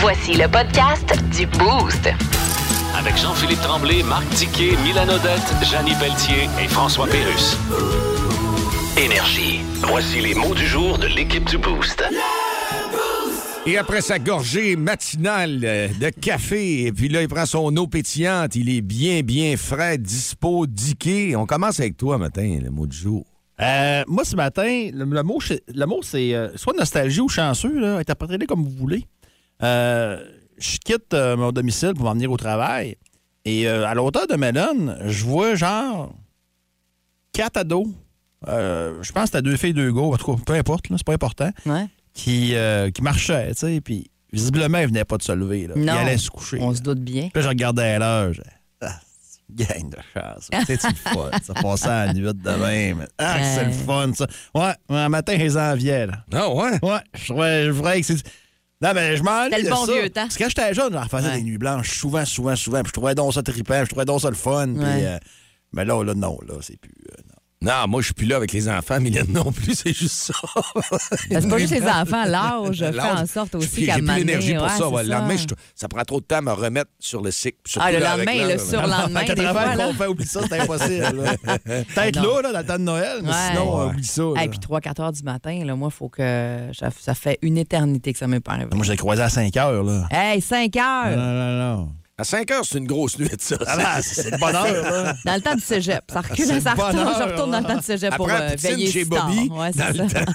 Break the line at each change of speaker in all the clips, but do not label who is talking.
Voici le podcast du Boost.
Avec Jean-Philippe Tremblay, Marc Tiquet, Milan Odette, Janine Pelletier et François Pérus. Énergie. Voici les mots du jour de l'équipe du Boost.
Et après sa gorgée matinale euh, de café, et puis là, il prend son eau pétillante, il est bien, bien frais, dispo, diqué. On commence avec toi, matin, le mot du jour.
Euh, moi, ce matin, le, le mot, c'est- le mot, c'est euh, soit nostalgie ou chanceux, là, interprétez-le comme vous voulez. Euh, je quitte euh, mon domicile pour m'en venir au travail. Et euh, à l'auteur de Melon, je vois genre quatre ados. Euh, je pense que c'était deux filles, deux gars. En tout cas, peu importe, là, c'est pas important.
Ouais.
Qui, euh, qui marchaient, tu sais. Puis visiblement, ils venaient pas de se lever. Là. Ils allaient se coucher.
On
là.
se doute bien.
Puis là, je regardais l'heure. je- Ah, gang de chance. C'est le fun. Ça passait à la nuit de même. Ah, c'est le fun, ça. Ouais, un matin, ils enviaient, là.
Ah ouais?
Ouais, je je trouvais que c'est. Non, mais je m'en
le bon vieux temps.
Parce que quand j'étais jeune, j'en faisais
Ouais.
des nuits blanches souvent, souvent, souvent. Puis je trouvais donc ça trippant, je trouvais donc ça le fun. Puis, euh, mais là, là, non, là, c'est plus. euh, non.
Non, moi, je suis plus là avec les enfants, Mylène non plus, c'est juste ça.
C'est pas juste les enfants, l'âge fait en sorte aussi
J'ai
qu'à
plus l'énergie pour
ouais,
ça. ouais. Le lendemain, je- ça prend trop de temps à me remettre sur le cycle.
Ah, le
là,
lendemain,
l'heure,
le
là.
surlendemain, des fois, là.
fait, oublie ça, c'est impossible. là. Peut-être
Non.
là, là, dans le temps de Noël, mais
Ouais.
sinon, oublie ça. là.
Et puis 3-4 heures du matin, là, moi, il faut que. Ça, fait une éternité que ça m'est pas arrivé.
Moi, je l'ai croisé à 5 heures, là.
Hey, 5
Non,
heures!
non, non.
À 5 heures, c'est une grosse nuit, ça.
Ah, là, c'est le bonheur, là.
Dans le temps du cégep. Ça recule, ça retourne,
bonheur,
je retourne dans le temps du cégep pour euh, veiller
chez. Bobby,
Ouais,
dans
c'est
le temps.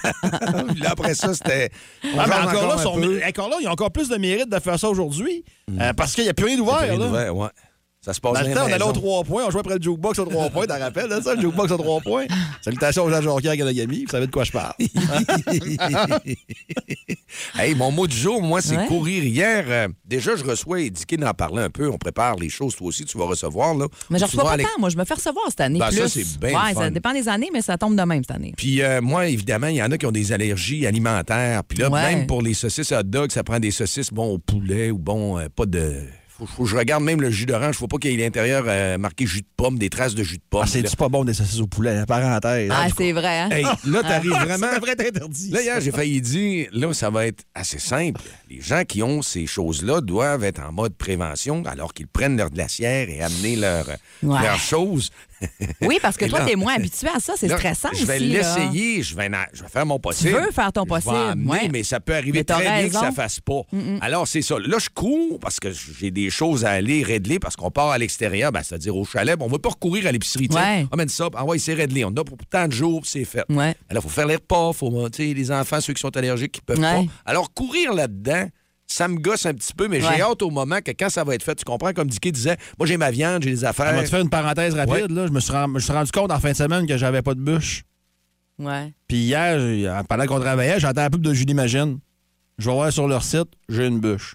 Là, après ça, c'était...
Ah, encore là,
un
sont-
peu.
encore là, ils ont encore plus de mérite de faire ça aujourd'hui euh, parce qu'il n'y a plus rien d'ouvert,
ouais. Ça se passe
Dans le temps, on allait aux trois points, on jouait après le jukebox aux trois points, t'en rappelles, hein, ça, le jukebox aux trois points? Salutations aux gens de Jonquière à Ganagami, vous savez de quoi je parle.
hey, mon mot du jour, moi, c'est
Ouais.
courir. Hier, euh, déjà, je reçois, et Dicky d'en parler un peu. On prépare les choses, toi aussi, tu vas recevoir. Là.
Mais je reçois pas
les-
tant. Moi, je me fais recevoir cette année.
Ben, ça, c'est bien
Ouais, ça dépend des années, mais ça tombe de même cette année.
Puis euh, moi, évidemment, il y en a qui ont des allergies alimentaires. Puis là,
Ouais.
même pour les saucisses hot dog, ça prend des saucisses, bon, au poulet ou bon, euh, pas de... Faut, je regarde même le jus d'orange. Faut pas qu'il y ait l'intérieur euh, marqué jus de pomme, des traces de jus de pomme.
Ah, c'est-tu pas bon des saucisses au poulet, hein, parenthèse?
Ah, c'est vrai, hein?
Hey, là, t'arrives vraiment...
Ça devrait être interdit.
Là, hier, j'ai failli dire, là, ça va être assez simple. Les gens qui ont ces choses-là doivent être en mode prévention alors qu'ils prennent leur glacière et amener leur,
Ouais.
leurs choses.
Oui, parce que
Et
toi, t'es moins habitué à ça. C'est
Là,
stressant
Je vais l'essayer, je vais, na- je vais faire mon possible.
veux faire ton
Je vais
possible,
amener,
ouais.
mais ça peut arriver très bien
raison.
que ça fasse pas. Alors, c'est ça. Là, je cours parce que j'ai des choses à aller régler parce qu'on part à l'extérieur, ben, c'est-à-dire au chalet. Bon, on va pas recourir à l'épicerie.
Ouais.
Amène ça. Ah ouais, c'est réglé. On a pour tant de jours, c'est fait.
Ouais.
Alors, il faut faire les repas, faut, les enfants, ceux qui sont allergiques, qui peuvent
Ouais.
pas. Alors, courir là-dedans, ça me gosse un petit peu, mais
Ouais.
j'ai hâte au moment que quand ça va être fait, tu comprends, comme Dicky disait, moi, j'ai ma viande, j'ai des affaires.
On va te faire une parenthèse rapide.
Ouais.
Là. Je, me suis rend- je me suis rendu compte en fin de semaine que j'avais pas de bûche.
Ouais.
Puis hier, pendant qu'on travaillait, j'entends un peu de Julie Imagine. Je vais voir sur leur site, j'ai une bûche.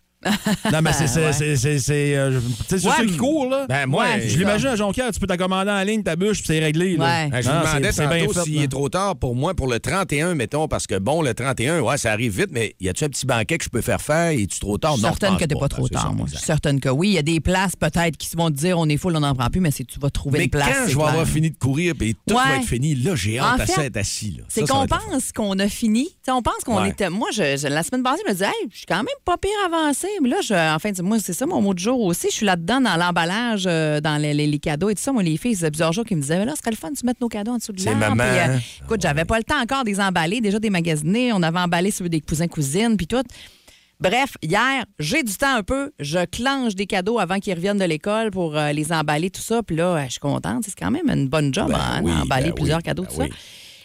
Non, mais c'est. c'est- euh, tu sais, c'est
Ouais,
ceux qui courent, là.
Ben, moi,
Ouais,
je l'imagine à Jonquière, tu peux t'en commander en ligne ta bûche, puis c'est réglé. Là.
Ouais.
Ben, je
Non,
me demandais tantôt s'il est trop tard pour moi pour le 31, mettons, parce que bon, le 31, ouais, ça arrive vite, mais y a-tu un petit banquet que je peux faire faire? Es-tu trop tard?
Je suis certaine que t'es pas
Ben,
trop
ça,
tard, moi. Je suis certaine que oui. Il y a des places peut-être qui vont te dire on est full, on n'en prend plus, mais c'est tu vas trouver
Mais
une place.
quand je vais avoir fini de courir et tout va être fini, là, j'ai hâte
En
à ça être assis. là.
C'est qu'on pense qu'on a fini. On pense qu'on était. Moi, la semaine passée, je me disais, hey, je suis quand même pas pire avancé. Là, je, en fait, moi, c'est ça mon mot de jour aussi. Je suis là-dedans dans l'emballage, euh, dans les, les- les cadeaux et tout ça. Moi, les filles, faisait plusieurs jours qui me disaient, mais là, ce serait le fun de se mettre nos cadeaux en dessous de
C'est
l'arbre.
maman.
Puis, euh, écoute, j'avais pas le temps encore de les emballer, déjà des magasiner. On avait emballé sur des cousins-cousines, puis tout. Bref, hier, j'ai du temps un peu. Je clenche des cadeaux avant qu'ils reviennent de l'école pour euh, les emballer, tout ça. Puis là, je suis contente. C'est quand même une bonne job
Ben
hein,
oui,
d'emballer
ben
plusieurs
oui,
cadeaux,
ben
tout ça.
oui.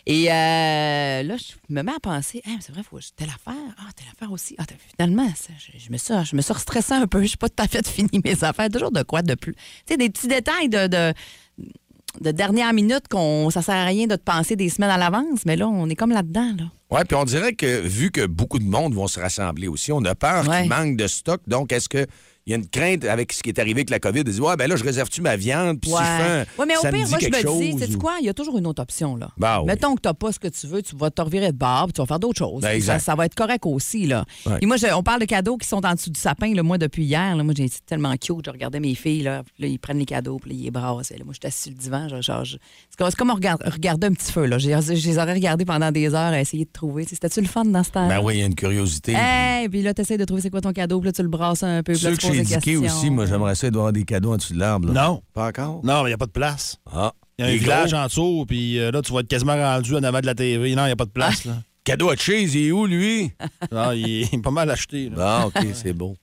Et euh, là, je me mets à penser, Hey, c'est vrai, faut telle affaire. Ah, telle affaire aussi. Ah, finalement, ça, je, je me suis, je me suis restressée un peu. Je suis pas tout à fait fini mes affaires. Toujours de quoi de plus? Tu sais, des petits détails de, de, de dernière minute qu'on ça sert à rien de te penser des semaines à l'avance, mais là, on est comme là-dedans. Là.
Oui, puis on dirait que vu que beaucoup de monde vont se rassembler aussi, on a peur
Ouais.
qu'il manque de stock. Donc, est-ce que il y a une crainte avec ce qui est arrivé avec la COVID. Ils disent, ouais, ben là, je réserve-tu ma viande? Puis si je fais un-
Ouais, mais au
ça
pire,
dit
moi, je me dis,
chose
sais-tu
ou-
quoi? Il y a toujours une autre option, là.
Ben oui.
Mettons que tu n'as pas ce que tu veux, tu vas te revirer de barbe, tu vas faire d'autres choses.
Ben,
ça, va être correct aussi, là.
Ouais.
Et moi, je- on parle de cadeaux qui sont en dessous du sapin, là, moi, depuis hier. là. moi, j'ai été tellement cute. Je regardais mes filles, là, là, ils prennent les cadeaux, puis là, ils les brassent. Là, moi, je suis assise sur le divan. genre, genre, je- c'est comme, c'est comme regarder, un petit feu, là. Je, les aurais regardés pendant des heures à essayer de trouver. Tu C'était-tu le fun dans ce temps?
Ben oui, il y a une curiosité.
Hey, puis là, tu essaies de trouver c'est quoi ton cadeau, puis là, tu le brasses un peu, là, tu
que
des questions.
aussi, moi, j'aimerais ça d'avoir des cadeaux en dessous de l'arbre. là.
Non.
Pas encore?
Non, mais il n'y a pas de place.
Ah.
Il y a un village
gros?
en dessous, puis euh, là, tu vas être quasiment rendu en avant de la TV. Non, il n'y a pas de place, là.
Cadeau à Cheese, il est où, lui?
Non, il est pas mal acheté. là.
Ah, OK, c'est beau.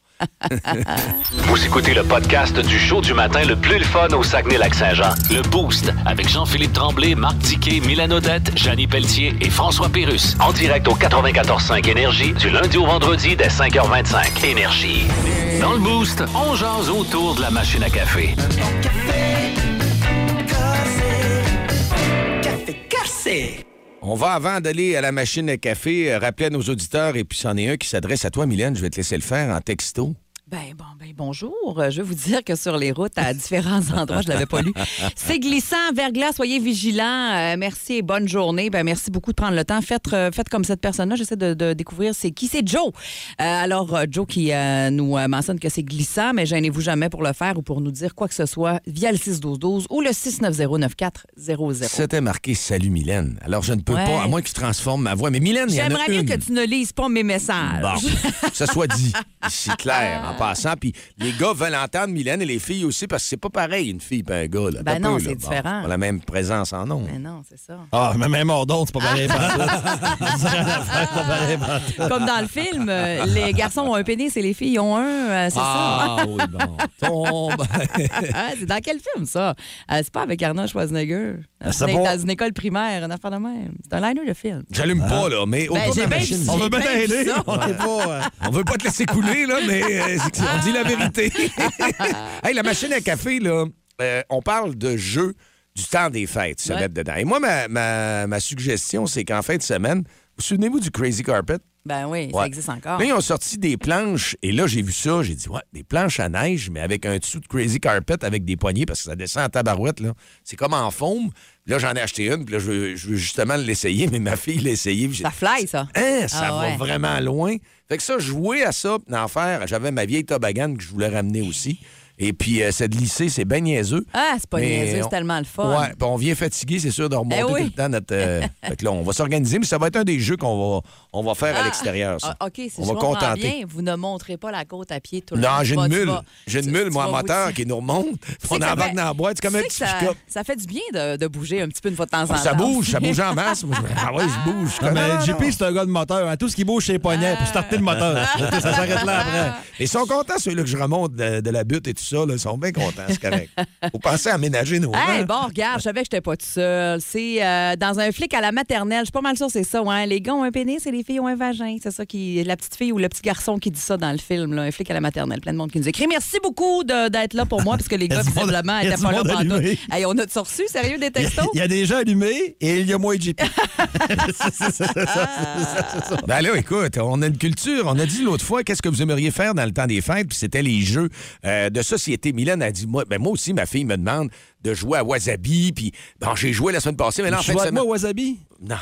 Vous écoutez le podcast du show du matin le plus le fun au Saguenay-Lac-Saint-Jean. Le Boost avec Jean-Philippe Tremblay, Marc Tiquet, Milan Odette, Janine Pelletier et François Pérus. En direct au 94.5 Énergie du lundi au vendredi dès 5h25. Énergie. Dans le Boost, on jase autour de la machine à café.
On va, avant d'aller à la machine à café, euh, rappeler à nos auditeurs, et puis c'en est un qui s'adresse à toi, Mylène. Je vais te laisser le faire en texto.
Ben bon, ben bonjour. Euh, Je vais vous dire que sur les routes à différents endroits, je l'avais pas lu. C'est glissant, verglas, soyez vigilants. Euh, merci et bonne journée. Ben merci beaucoup de prendre le temps. Faites, euh, faites comme cette personne-là. J'essaie de, de découvrir c'est qui. C'est Joe. Euh, alors Joe qui nous mentionne que c'est glissant, mais gênez-vous jamais pour le faire ou pour nous dire quoi que ce soit via le 61212 ou le 6909400.
C'était marqué Salut Mylène. Alors, je ne peux
Ouais.
pas, à moins que tu transformes ma voix. Mais Mylène, il y en a
J'aimerais mieux
une.
que tu ne lises pas mes messages.
Bon, que ça soit dit ici clair en passant. Puis les gars veulent entendre Mylène et les filles aussi parce que c'est pas pareil une fille et un gars. Là.
Ben non, c'est différent.
on a la même présence en nom.
Mais non, c'est ça.
Ah, mais même hors d'onde, c'est pas pareil. Pas-
Comme dans le film, euh, les garçons ont un pénis et les filles ont un. euh, c'est ça.
Ah oui, bon. Tombe.
Ah, c'est dans quel film, ça? Euh, c'est pas avec Arnold Schwarzenegger.
Ah,
c'est
dans une école primaire, une affaire de même. C'est un liner de film.
J'allume pas, là, mais au
Ben,
On veut bien t'aider. On
On veut pas te laisser couler, là, mais c'est- on dit la vérité. hey, la machine à café, là, euh, on parle de jeux du temps des fêtes, se
Ouais.
mettre dedans. Et moi, ma, ma- ma suggestion, c'est qu'en fin de semaine, vous vous souvenez-vous du Crazy Carpet?
Ben oui, ça existe encore.
Là, ils ont sorti des planches, et là, j'ai vu ça, j'ai dit, ouais, des planches à neige, mais avec un dessous de Crazy Carpet avec des poignées, parce que ça descend en tabarouette, là. C'est comme en foam. Là, j'en ai acheté une, puis là, je veux, je veux justement l'essayer, mais ma fille l'a essayé. puis
Ça fly, ça.
Hein, ça
Ah
va
ouais.
vraiment loin. Fait que ça, jouer à ça, d'en faire, j'avais ma vieille toboggan que je voulais ramener aussi. Et puis, euh, cette lycée, c'est ben niaiseux.
Ah, c'est pas niaiseux,
on-
c'est tellement le fun.
Ouais, puis on vient fatigué, c'est sûr, de remonter
Eh oui.
tout le temps notre. euh, fait que là, on va s'organiser, mais ça va être un des jeux qu'on va, on va faire à
Ah,
l'extérieur. ça.
ah, OK, si
on
je
va contenter.
bien, vous ne montrez pas la côte à pied tout le temps.
Non, j'ai une mule. J'ai une mule, moi, moteur
vous-
qui nous remonte. On embarque dans la boîte. C'est comme un petit
ça, ça fait du bien de, de bouger un petit peu une fois de temps en temps.
Ça bouge, ça bouge en masse. Je- Ah ouais, je bouge.
JP, c'est un gars de moteur. hein. Tout ce qui bouge, c'est les poignets pour starter le moteur. ça s'arrête là après.
Ils sont contents, ceux-là que je remonte de, la butte et tout ça. Ils sont bien contents, c'est correct. Faut penser à aménager nos
Hey, bon, regarde, je savais que j'étais pas tout seul. C'est euh, dans un flic à la maternelle. Je suis pas mal sûre que c'est ça. Ouais. Les gars ont un pénis et les filles ont un vagin. C'est ça qui. La petite fille ou le petit garçon qui dit ça dans le film. Là. Un flic à la maternelle. Plein de monde qui nous écrit. Merci beaucoup de- d'être là pour moi, parce que les
a
gars, visiblement,
a
étaient pas là pendant
allumé.
Hey, on a-tu reçu, sérieux, des
Il y a-
textos?
il y a des gens allumés et il y a moi et JP.
Ben là, écoute, on a une culture. On a dit l'autre fois, qu'est-ce que vous aimeriez faire dans le temps des fêtes? Puis c'était les jeux euh, de société. Mylène a dit, moi, ben moi aussi, ma fille me demande de jouer à Wasabi. Puis, bon, j'ai joué la semaine passée, mais là, en fait, de
moi, Wasabi?
Non,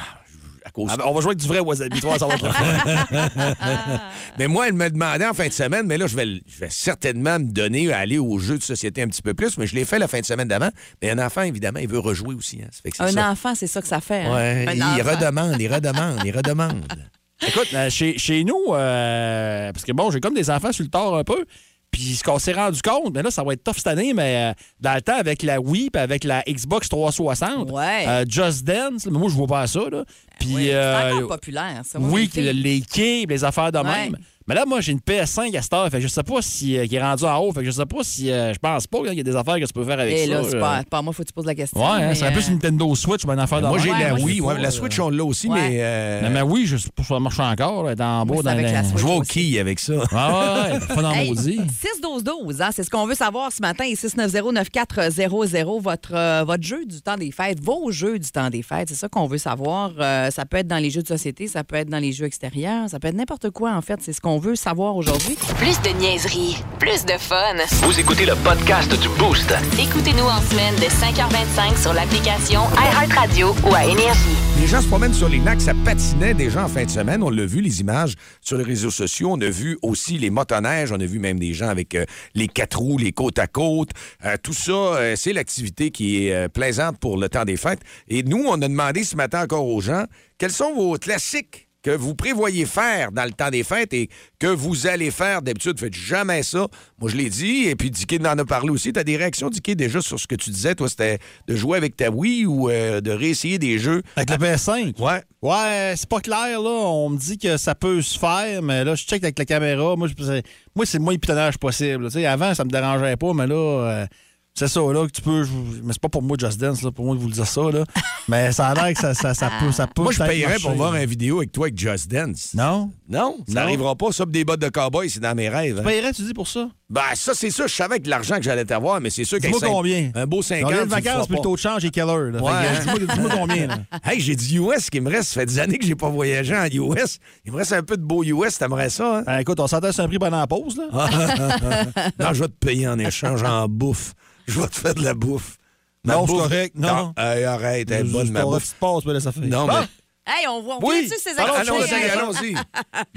à cause
Ah, ben, on va jouer avec du vrai Wasabi. Tu vois, ça va être le fun.
Mais moi, elle me demandait en fin de semaine, mais là, je vais, je vais certainement me donner à aller aux jeux de société un petit peu plus, mais je l'ai fait la fin de semaine d'avant. Mais un enfant, évidemment, il veut rejouer aussi. Hein. Ça fait que c'est
Un
ça.
enfant, c'est ça que ça fait. hein?
Ouais,
Un
il
enfant.
redemande, il redemande, il redemande.
Écoute, euh, chez, chez nous, euh, parce que bon, j'ai comme des enfants sur le tard un peu. Puis ce qu'on s'est rendu compte, mais là, ça va être tough cette année, mais euh, dans le temps, avec la Wii puis avec la Xbox 360,
Ouais.
euh, Just Dance, mais moi, je vois pas ça. Là. Puis,
Oui, c'est
euh,
encore populaire, ça. Moi,
oui, les les affaires de
Ouais.
même. Mais là, moi, j'ai une PS5 à cette heure. Fait que je sais pas si euh, qui est rendu en haut. Fait que je sais pas si. euh, je pense pas qu'il y a des affaires que tu peux faire avec
Et
ça.
là, c'est pas, pas à moi, faut que tu poses la question.
Ouais, hein,
mais,
c'est un peu
euh,
sur Nintendo Switch, mais une affaire de
Moi, j'ai
Ouais,
la
moi,
Wii.
c'est
ouais,
pas,
la
euh,
Switch, on l'a aussi,
ouais.
mais. euh,
Non, mais oui, je sais pas si ça marche encore. là, dans en bas,
Moi, c'est
dans
avec
les...
la Switch.
je vois au quille avec ça.
Ah ouais, pas dans
Hey,
maudit.
6-12-12, hein, c'est ce qu'on veut savoir ce matin. Et 690-9400, votre, euh, votre jeu du temps des fêtes, vos jeux du temps des fêtes, c'est ça qu'on veut savoir. Euh, ça peut être dans les jeux de société, ça peut être dans les jeux extérieurs, ça peut être n'importe quoi, en fait. C'est ce qu'on veut savoir aujourd'hui.
Plus de niaiserie, plus de fun.
Vous écoutez le podcast du Boost.
Écoutez-nous en semaine de 5h25 sur l'application iHeartRadio ou à Énergie.
Les gens se promènent sur les lacs, ça patinait déjà en fin de semaine. On l'a vu, les images sur les réseaux sociaux. On a vu aussi les motoneiges. On a vu même des gens avec euh, les quatre roues, les côtes à côte. Euh, tout ça, euh, c'est l'activité qui est euh, plaisante pour le temps des fêtes. Et nous, on a demandé ce matin encore aux gens quels sont vos classiques? Que vous prévoyez faire dans le temps des fêtes et que vous allez faire d'habitude. Faites jamais ça. Moi, je l'ai dit, et puis Dicky en a parlé aussi. Tu as des réactions, Dicky, déjà sur ce que tu disais. Toi, c'était de jouer avec ta Wii ou euh, de réessayer des jeux?
Avec le PS5?
Ouais.
Ouais, c'est pas clair, là. On me dit que ça peut se faire, mais là, je check avec la caméra. Moi, je- moi c'est le moins pitonnage possible. Avant, ça me dérangeait pas, mais là, euh, c'est ça, là, que tu peux. Mais c'est pas pour moi, Just Dance, là, pour moi de vous le dire ça, là. mais ça a l'air que ça, ça, ça peut. Ça peut
Moi, je
marcher.
pour voir une vidéo avec toi avec Just Dance.
Non?
Non, ça n'arrivera pas. Ça, des bottes de cowboy, c'est dans mes rêves.
Tu
hein.
payerais, tu dis, pour ça?
Ben, ça, c'est ça. Je savais que l'argent que j'allais t'avoir, mais c'est sûr qu'un
combien?
Un beau 50
On vient de vacances, puis le taux de change est quelle heure, là?
Ouais?
Dis-moi combien, là?
Hey, j'ai dit US qui me reste. Ça fait des années que j'ai pas voyagé en US. Il me reste un peu de beau US. T'aimerais ça, hein?
Ben, écoute, on s'entend sur un prix pendant la pause, là.
non, je vais te payer en échange en bouffe. Je vais te faire de la bouffe. Ma
Non, c'est correct, non.
Hey, arrête, elle est bonne, ma bouffe.
passe, mais là, ça fait.
Non,
Bon.
mais...
Hey, on voit
Oui,
vient-tu ces
allons-y, allons-y.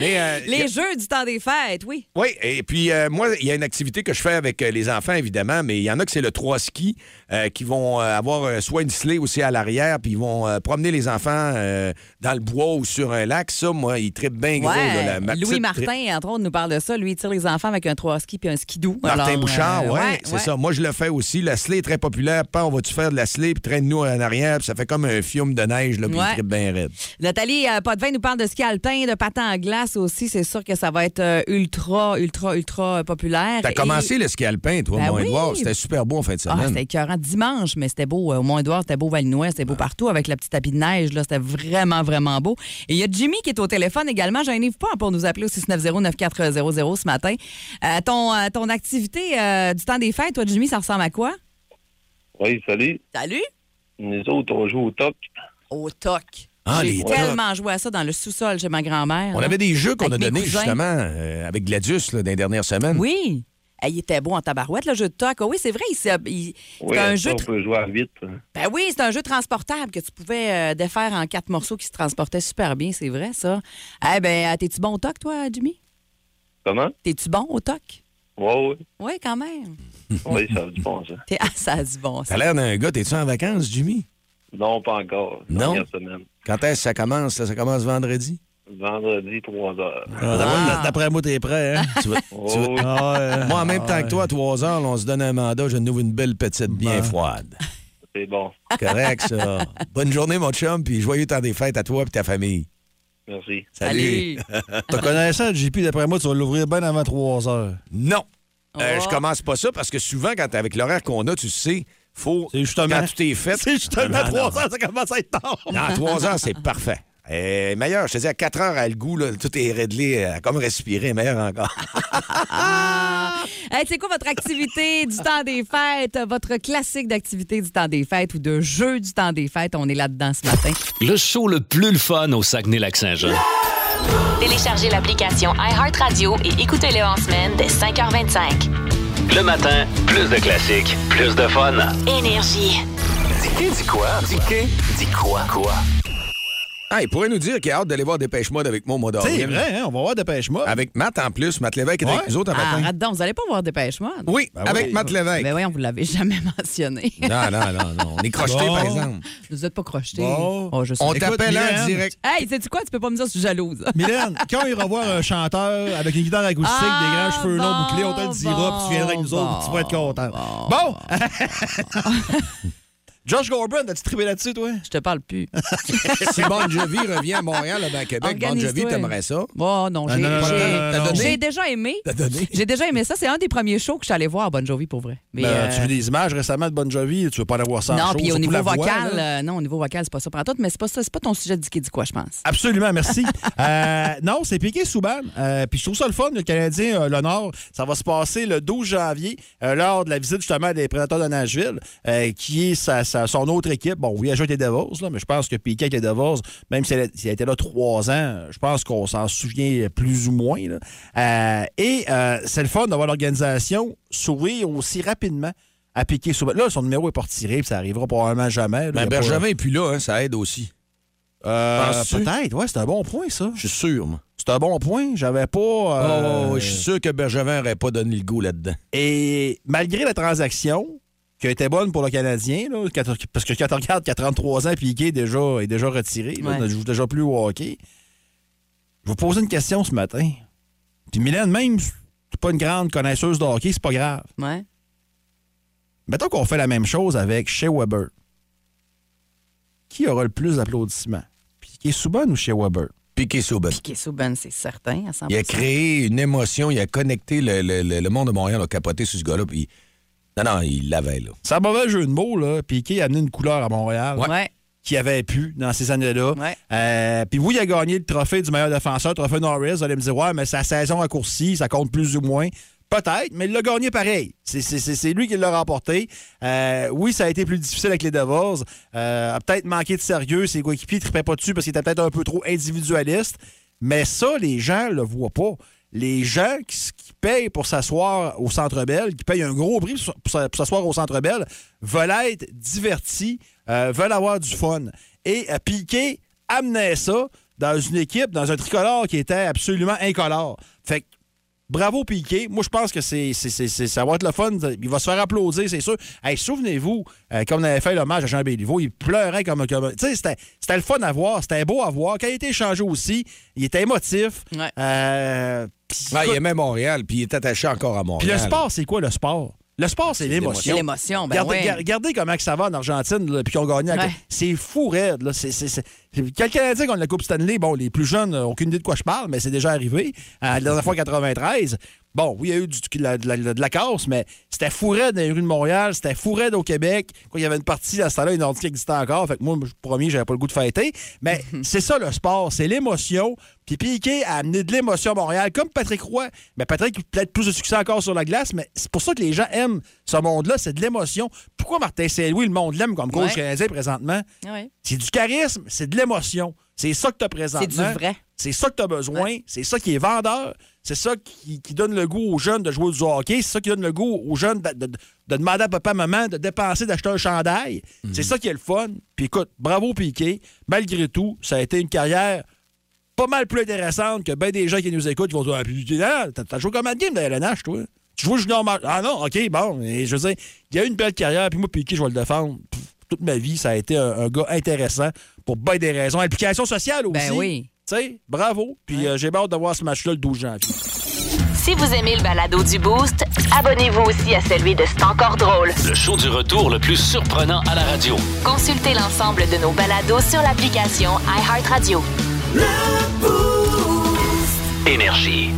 Euh, a-
Les jeux du temps des fêtes, oui.
Oui, et puis euh, moi, il y a une activité que je fais avec euh, les enfants, évidemment, mais il y en a que c'est le trois ski qui vont avoir soit une sleigh aussi à l'arrière, puis ils vont promener les enfants dans le bois ou sur un lac. Ça, moi, ils trippent bien gros. Là, la-
Louis Martin, entre autres, nous parle de ça. Lui, il tire les enfants avec un trois ski puis un skidoo.
Martin
Alors,
Bouchard,
euh,
ouais, c'est
ouais.
ça. Moi, je le fais aussi. La sleigh est très populaire. Pas, on va-tu faire de la sleigh, puis traîne-nous en arrière, puis ça fait comme un fiume de neige, là, puis ils trippent bien raide.
Nathalie euh, Potvin nous parle de ski alpin, de patin en glace aussi. C'est sûr que ça va être euh, ultra, ultra, ultra euh, populaire.
T'as
Et-
commencé le ski alpin, toi,
Ben
Mont-Édouard.
oui.
C'était super beau en fin de
Ah,
semaine.
c'était écœurant dimanche, mais c'était beau. euh, Au Mont-Édouard, c'était beau Valinois, c'était beau partout avec le petit tapis de neige. là, C'était vraiment, vraiment beau. Et il y a Jimmy qui est au téléphone également. Gênez-vous pas pour nous appeler au 690-9400 ce matin. Euh, ton, euh, ton activité euh, du temps des fêtes, toi, Jimmy, ça ressemble à quoi?
Oui, salut.
Salut?
Nous autres, on joue au toc.
Au toc.
Ah,
J'ai tellement joué à ça dans le sous-sol chez ma grand-mère.
On
là.
avait des jeux qu'on a donnés, justement, euh, avec Gladius, là, dans les dernières semaines.
Oui. Eh, il était beau en tabarouette, le jeu de toc. Ah oui, c'est vrai, il, il-
Oui,
c'est un jeu.
on peut jouer à vite.
Ben oui, c'est un jeu transportable que tu pouvais euh, défaire en quatre morceaux qui se transportaient super bien, c'est vrai, ça. Eh ben, euh, t'es-tu bon au toc, toi, Jimmy?
Comment?
T'es-tu bon au toc?
Oui, oui.
Oui, quand même.
Oui, ça a du bon, ça.
T'es- Ah, ça a du bon, ça.
T'as l'air d'un gars, t'es-tu en vacances, Jimmy?
Non, pas encore.
Non? Quand est-ce que ça commence? Ça, ça commence vendredi?
Vendredi, 3 heures.
Ah.
D'après moi, t'es prêt, hein?
Tu vas-
Oh,
tu.
Ah, ouais.
Moi, en même temps que toi, à 3 heures, là, on se donne un mandat, je nous une belle petite bien froide.
C'est bon.
Correct, ça. Bonne journée, mon chum, puis joyeux temps des fêtes à toi et ta famille.
Merci.
Salut.
T'as connaissant, JP, d'après moi, tu vas l'ouvrir bien avant 3 heures.
Non. Euh,
Oh.
Je commence pas ça parce que souvent, quand t'es avec l'horaire qu'on a, tu sais, faut.
C'est justement-
Quand tout est fait.
C'est justement
Non,
à
non,
3
non.
heures, ça commence à être tard.
Non, 3 heures, c'est parfait. Et meilleur, je te dis, à 4 heures, elle a le goût, là, tout est réglé, a comme respirer, meilleur encore.
Hey, c'est quoi votre activité du temps des fêtes? Votre classique d'activité du temps des fêtes ou de jeu du temps des fêtes? On est là-dedans ce matin.
Le show le plus le fun au Saguenay-Lac-Saint-Jean.
Téléchargez l'application iHeartRadio et écoutez-le en semaine dès 5h25.
Le matin, plus de classiques, plus de fun.
Énergie.
Dis dis quoi? Dis dis quoi? Quoi?
Ah, il pourrait nous dire qu'il a hâte d'aller voir Dépêche Mode avec moi au mois
C'est vrai, hein? On va voir Dépêche-moi.
Avec Matt en plus. Matt Lévesque est avec nous autres en
Ah,
matin.
arrête vous allez pas voir Dépêche Mode?
Oui,
Ben
avec
oui.
Matt Lévesque.
Ben oui, on vous l'avait jamais mentionné.
Non, non, non, non. On est crochetés,
Bon.
par exemple.
Vous êtes pas crochetés.
Bon.
Oh, je.
On t'appelle en direct.
Hey, sais-tu quoi? Tu peux pas me dire que je suis jalouse.
Mylène, quand on ira voir un chanteur avec une guitare acoustique,
Ah,
des grands cheveux longs bouclés, on te le dira, puis tu viendras avec nous autres, puis tu vas être content. Bon! Josh Gorban, as-tu trippé là-dessus, toi?
Je te parle plus.
si Bon Jovi revient à Montréal, là, ben, à Québec, Bon. Jovi, t'aimerais ça?
Bon, non,
Ah,
j'ai
donné?
j'ai déjà aimé.
T'as donné?
J'ai déjà aimé ça. C'est un des premiers shows que je suis allée voir à Bon Jovi, pour vrai. Mais,
Ben,
euh,
Tu as vu des images récemment de Bon Jovi, tu veux pas aller voir ça en
non, puis au niveau
voix,
vocal, euh, non, au niveau vocal, c'est pas ça pour tout, mais c'est pas ça, c'est pas ton sujet de qui dit quoi, je pense.
Absolument, merci. Euh, non, c'est Piqué Souban. Euh, puis je trouve ça le fun, le Canadien euh, l'honneur. Ça va se passer le 12 janvier, euh, lors de la visite justement des prédateurs de Nashville, euh, qui est sa, sa son autre équipe. Bon, oui, il a joué avec les Devils, là, mais je pense que Piquet avec les Devils, même s'il été là trois ans, je pense qu'on s'en souvient plus ou moins. là. Euh, et euh, c'est le fun d'avoir l'organisation sourire aussi rapidement à Piquet. Souban. Là, son numéro est pas retiré, puis ça arrivera probablement jamais. là.
Ben, Bergevin est plus là, hein, ça aide aussi.
Euh? Peut-être, ouais, c'est un bon point, ça.
Je suis sûr, moi.
C'est un bon point. J'avais pas. euh,
Oh, je suis sûr que Bergevin n'aurait pas donné le goût là-dedans.
Et malgré la transaction, qui a été bonne pour le Canadien, là, parce que quand on regarde qu'il a 33 ans, Piquet est déjà, est déjà retiré, là,
Ouais.
ne joue déjà plus au hockey. Je vous poser une question ce matin. Puis Mylène, même, c'est pas une grande connaisseuse de hockey, c'est pas grave.
Ouais.
Mettons qu'on fait la même chose avec Shea Weber. Qui aura le plus d'applaudissements? Piquet Souban ou Shea Weber?
Piqué Souban.
Piquet Souban, c'est certain, à 100
Il a créé une émotion, il a connecté le, le- le- le monde de Montréal, a capoté sur ce gars-là, puis non, non, il l'avait, là.
C'est un mauvais jeu de mots, là. Piquet a amené une couleur à Montréal.
Ouais.
qui avait pu dans ces années-là.
Ouais.
Euh, Puis oui, il a gagné le trophée du meilleur défenseur, le trophée Norris. Vous allez me dire, ouais, mais sa saison raccourcie, ça compte plus ou moins. Peut-être, mais il l'a gagné pareil. C'est- C'est c'est- c'est lui qui l'a remporté. Euh, oui, ça a été plus difficile avec les Devils. Euh, a peut-être manqué de sérieux. Ses coéquipiers ne tripaient pas dessus parce qu'il était peut-être un peu trop individualiste. Mais ça, les gens le voient pas. Les gens qui, payent pour s'asseoir au Centre Bell, qui payent un gros prix pour s'asseoir au Centre Bell, veulent être divertis, euh, veulent avoir du fun. Et euh, Piquet amenait ça dans une équipe, dans un tricolore qui était absolument incolore. Fait que Bravo Piqué. Moi, je pense que c'est, c'est- c'est- c'est- ça va être le fun. Il va se faire applaudir, c'est sûr. Hey, souvenez-vous, euh, comme on avait fait l'hommage à Jean Béliveau, il pleurait comme. comme tu sais, c'était, c'était le fun à voir, c'était beau à voir. Quand il a été échangé aussi, il était émotif.
Ouais.
Euh, puis
Ouais, il aimait Montréal, puis il est attaché encore à
puis
Montréal.
le sport, c'est quoi le sport? Le sport, c'est l'émotion.
C'est l'émotion, ben
regardez,
ouais.
regardez comment que ça va en Argentine, là, puis qu'ils ont gagné.
Ouais.
C'est fou, raide. Là. C'est, c'est. Quand le Canadien gagne la Coupe Stanley, bon, les plus jeunes n'ont aucune idée de quoi je parle, mais c'est déjà arrivé. Euh, la dernière fois, en 93. Bon, oui, il y a eu du- de, la, de la- de la casse, mais c'était fou raide dans les rues de Montréal, c'était fou raide au Québec. Quoi, il y avait une partie à ce temps-là, une ordi qui existait encore. Fait que moi, je promis, j'avais pas le goût de fêter. Mais c'est ça le sport, c'est l'émotion. Puis Piqué a amené de l'émotion à Montréal, comme Patrick Roy. Mais Patrick peut-être plus de succès encore sur la glace, mais c'est pour ça que les gens aiment ce monde-là, c'est de l'émotion. Pourquoi Martin Saint-Louis, le monde l'aime comme coach
Ouais.
canadien présentement?
Ouais.
C'est du charisme, c'est de l'émotion. C'est ça que tu as présentement.
C'est du vrai.
C'est ça que tu as besoin. C'est ça qui est vendeur. C'est ça qui, qui donne le goût aux jeunes de jouer du hockey. C'est ça qui donne le goût aux jeunes de, de- de demander à papa, maman de dépenser, d'acheter un chandail. C'est ça qui est le fun. Puis écoute, bravo Piqué. Malgré tout, ça a été une carrière pas mal plus intéressante que bien des gens qui nous écoutent qui vont dire Ah, puis, ah, t'as- joué combien de games de LNH, toi? Tu joues junior Ah non, OK, bon. Et je veux dire, il y a eu une belle carrière. Puis moi, Piqué, je vais le défendre. Pff, Toute ma vie, ça a été un, un gars intéressant pour bien des raisons. Implication sociale aussi.
Ben oui.
Tu sais, bravo. Puis euh, j'ai hâte de voir ce match-là le 12 janvier.
Si vous aimez le balado du Boost, abonnez-vous aussi à celui de C'est encore drôle.
Le show du retour le plus surprenant à la radio.
Consultez l'ensemble de nos balados sur l'application iHeartRadio.
Énergie.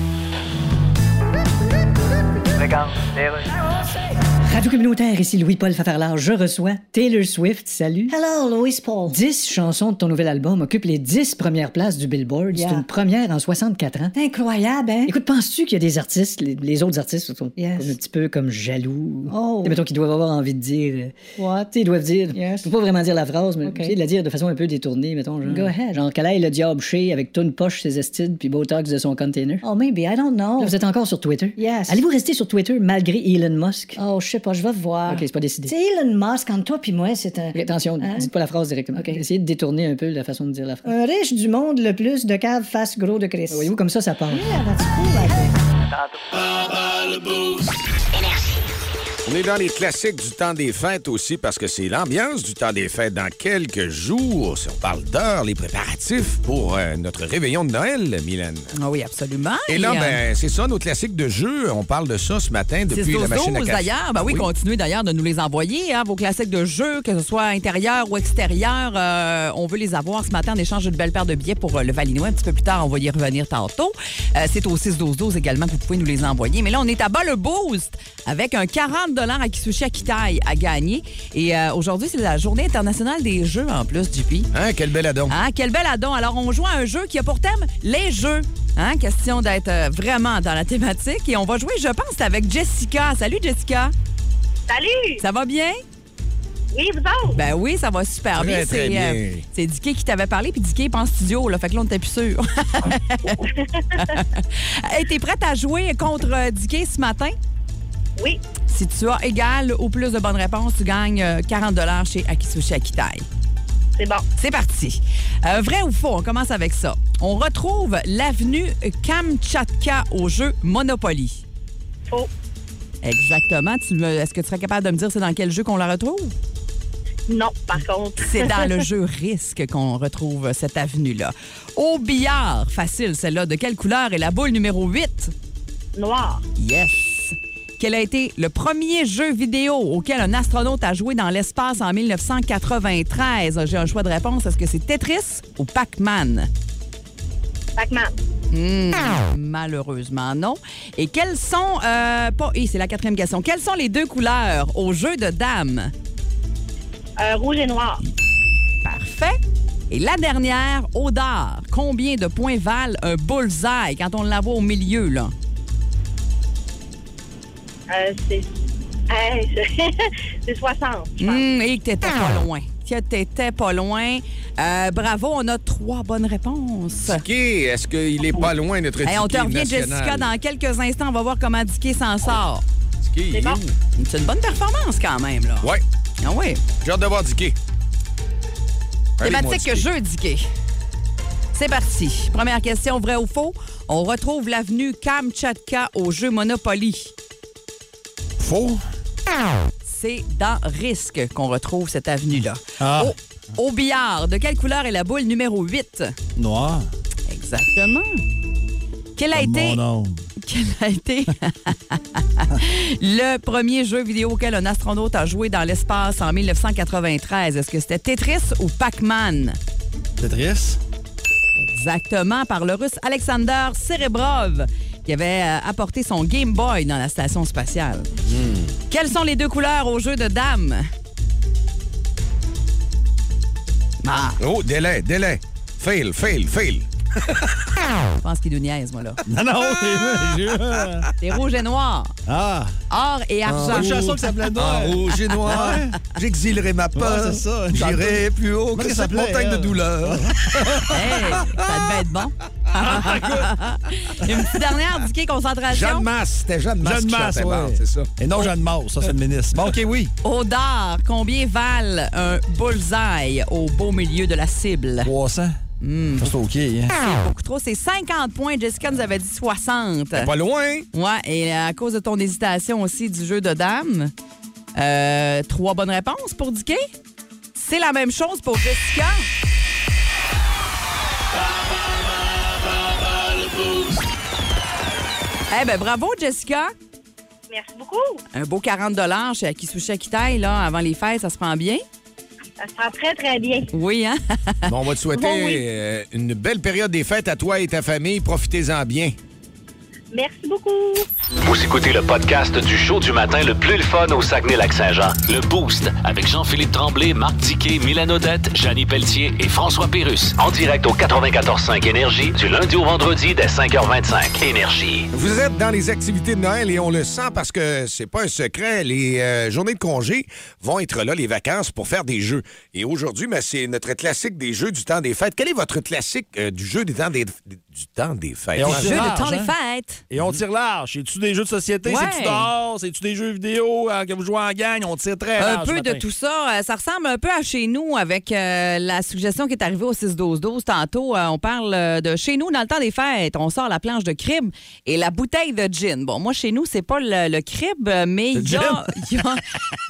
Radio communautaire, ici Louis-Paul Fafarlard. Je reçois Taylor Swift. Salut.
Hello, Louis Paul.
10 chansons de ton nouvel album occupent les 10 premières places du Billboard.
Yeah.
C'est une première en 64 ans.
Incroyable, hein?
Écoute, penses-tu qu'il y a des artistes, les, les autres artistes sont
Yes.
comme un petit peu comme jaloux?
Oh.
Sais, mettons qu'ils doivent avoir envie de dire. euh,
What?
Ils doivent dire.
Yes.
Je peux pas vraiment dire la phrase, mais
Ok.
tu sais, de la dire de façon un peu détournée, mettons. Genre,
Go ahead.
Genre, qu'elle aille le diable chez avec toute une poche, ses estides, puis Botox de son container.
Oh, maybe, I don't know.
Là, vous êtes encore sur Twitter?
Yes.
Allez-vous rester sur Twitter malgré Elon Musk?
Oh, je sais pas, je vais voir.
Ok, c'est pas décidé.
Sais, Elon Musk, entre toi puis moi, c'est un...
Attention,
Hein?
dites pas la phrase directement.
Ok.
Essayez de détourner un peu la façon de dire la phrase.
Un riche du monde le plus de cave face gros de Chris.
Voyez-vous, comme ça, ça part.
Yeah, that's cool, I think.
On est dans les classiques du temps des fêtes aussi parce que c'est l'ambiance du temps des fêtes dans quelques jours. Si on parle d'heures, les préparatifs pour euh, notre réveillon de Noël, Mylène.
Ah oui, absolument.
Et là,
euh,
ben, c'est ça, nos classiques de jeu. On parle de ça ce matin depuis la
6-12-12
machine à café.
d'ailleurs. Ben oui, continuez d'ailleurs de nous les envoyer, hein, vos classiques de jeu, que ce soit intérieur ou extérieur. Euh, on veut les avoir ce matin en échange d'une belle paire de billets pour euh, le Valinois. Un petit peu plus tard, on va y revenir tantôt. C'est au 6-12-12 également que vous pouvez nous les envoyer. Mais là, on est à bas le boost avec un 40 à Kisushi Akitaï à gagner. Et euh, aujourd'hui, c'est la journée internationale des jeux en plus, JP.
Hein, quel bel adon.
Ah, quel bel addon. Alors, on joue à un jeu qui a pour thème les jeux. Hein? Question d'être euh, vraiment dans la thématique. Et on va jouer, je pense, avec Jessica. Salut, Jessica.
Salut!
Ça va bien?
Oui, vous autres?
Ben oui, ça va super
Très,
bien. C'est euh, c'est Dicky qui t'avait parlé, puis Dicky est en studio, là, fait que là, on n'était plus sûr. hey, t'es prête à jouer contre euh, Dicky ce matin?
Oui.
Si tu as égal ou plus de bonnes réponses, tu gagnes euh, 40 chez Akisushi Akitai.
C'est bon.
C'est parti. Euh, vrai ou faux? On commence avec ça. On retrouve l'avenue Kamchatka au jeu Monopoly.
Faux.
Exactement. Est-ce que tu serais capable de me dire c'est dans quel jeu qu'on la retrouve?
Non, par contre.
C'est dans le jeu Risque qu'on retrouve cette avenue-là. Au billard, facile celle-là. De quelle couleur est la boule numéro 8?
Noir.
Yes. Quel a été le premier jeu vidéo auquel un astronaute a joué dans l'espace en 1993? J'ai un choix de réponse. Est-ce que c'est Tetris ou Pac-Man?
Pac-Man.
Hmm, malheureusement, non. Et quelles sont... euh, pas, et c'est la quatrième question. Quelles sont les deux couleurs au jeu de dames?
Euh, rouge et noir.
Parfait. Et la dernière, au dard. Combien de points valent un bullseye? Quand on l'envoie au milieu, là?
Euh, c'est. Hey, c'est- c'est 60. je pense.
Hum, et que t'étais pas loin. Que t'étais pas loin. Euh, bravo, on a trois bonnes réponses.
Dicky, est-ce qu'il est pas loin d'être
Hey, on te revient,
national?
Jessica, dans quelques instants. On va voir comment Dicky s'en sort.
Dicky, il est
bon.
C'est une bonne performance quand même, là.
Ouais,
Ah oui.
j'ai hâte de voir Dicky.
Thématique
Dicky.
jeu, Dicky. C'est parti. Première question, vrai ou faux? On retrouve l'avenue Kamchatka au jeu Monopoly.
Faux?
C'est dans Risque qu'on retrouve cette avenue-là.
Ah.
Au, au billard, de quelle couleur est la boule numéro 8?
Noir.
Exactement. Quel a été,
Mon nom.
quel a été le premier jeu vidéo auquel un astronaute a joué dans l'espace en 1993? Est-ce que c'était Tetris ou Pac-Man?
Tetris.
Exactement, par le russe Alexander Serebrov, qui avait euh, apporté son Game Boy dans la station spatiale. Quelles sont les deux couleurs au jeu de dames? Ah,
Oh, délai, délai. Fail, fail, fail.
Je pense qu'il nous niaise, moi, là.
Non, non, c'est
rouge et noir.
Ah.
Or et argent.
Une chanson qui s'appelait Noir.
rouge et noir, j'exilerai ma peur.
Ouais, c'est ça.
J'irai plus haut que
ça
cette montagne de
elle?
douleur.
Hey, ça devait être bon. Une petite dernière, Dicky, concentration?
Jeanne Masse, c'était Jeanne Masse
Jeanne
qui
Masse, ouais.
C'est ça.
Et non, Jeanne Mars, ça, c'est le ministre. Bon, OK, oui.
Au combien valent un bullseye au beau milieu de la cible?
300. Ça, c'est OK. Hein.
C'est beaucoup trop, c'est 50 points. Jessica nous avait dit 60.
Pas loin.
Ouais, et à cause de ton hésitation aussi du jeu de dames, euh, trois bonnes réponses pour Dicky. C'est la même chose pour Jessica. Eh ben bravo Jessica.
Merci beaucoup.
Un beau 40 chez Akisushi Akitai, là, avant les fêtes, ça se prend bien?
Ça se prend très, très bien.
Oui, hein?
Bon, on va te souhaiter
Bon, oui.
euh, une belle période des fêtes à toi et ta famille. Profitez-en bien.
Merci beaucoup.
Vous écoutez le podcast du show du matin le plus le fun au Saguenay-Lac-Saint-Jean. Le Boost avec Jean-Philippe Tremblay, Marc Tiquet, Milan Odette, Janine Pelletier et François Pérus. En direct au 94.5 Énergie du lundi au vendredi dès 5h25. Énergie.
Vous êtes dans les activités de Noël et on le sent parce que c'est pas un secret. Les euh, journées de congé vont être là, les vacances, pour faire des jeux. Et aujourd'hui, ben, c'est notre classique des jeux du temps des fêtes. Quel est votre classique euh, du jeu des temps des, du temps des fêtes?
Et on
Jeu
tire
de
large,
temps des
hein?
fêtes.
Et on tire large. C'est-tu des jeux de société?
Ouais.
C'est-tu dehors? C'est-tu des jeux vidéo euh, que vous jouez en gang? On tire très
Un
large.
peu
ce
de tout ça. Euh, Ça ressemble un peu à chez nous avec euh, la suggestion qui est arrivée au 6-12-12 tantôt. Euh, on parle de chez nous dans le temps des fêtes. On sort la planche de crib et la bouteille de gin. Bon, moi, chez nous, c'est pas le, le crib, mais il y a, il y, a,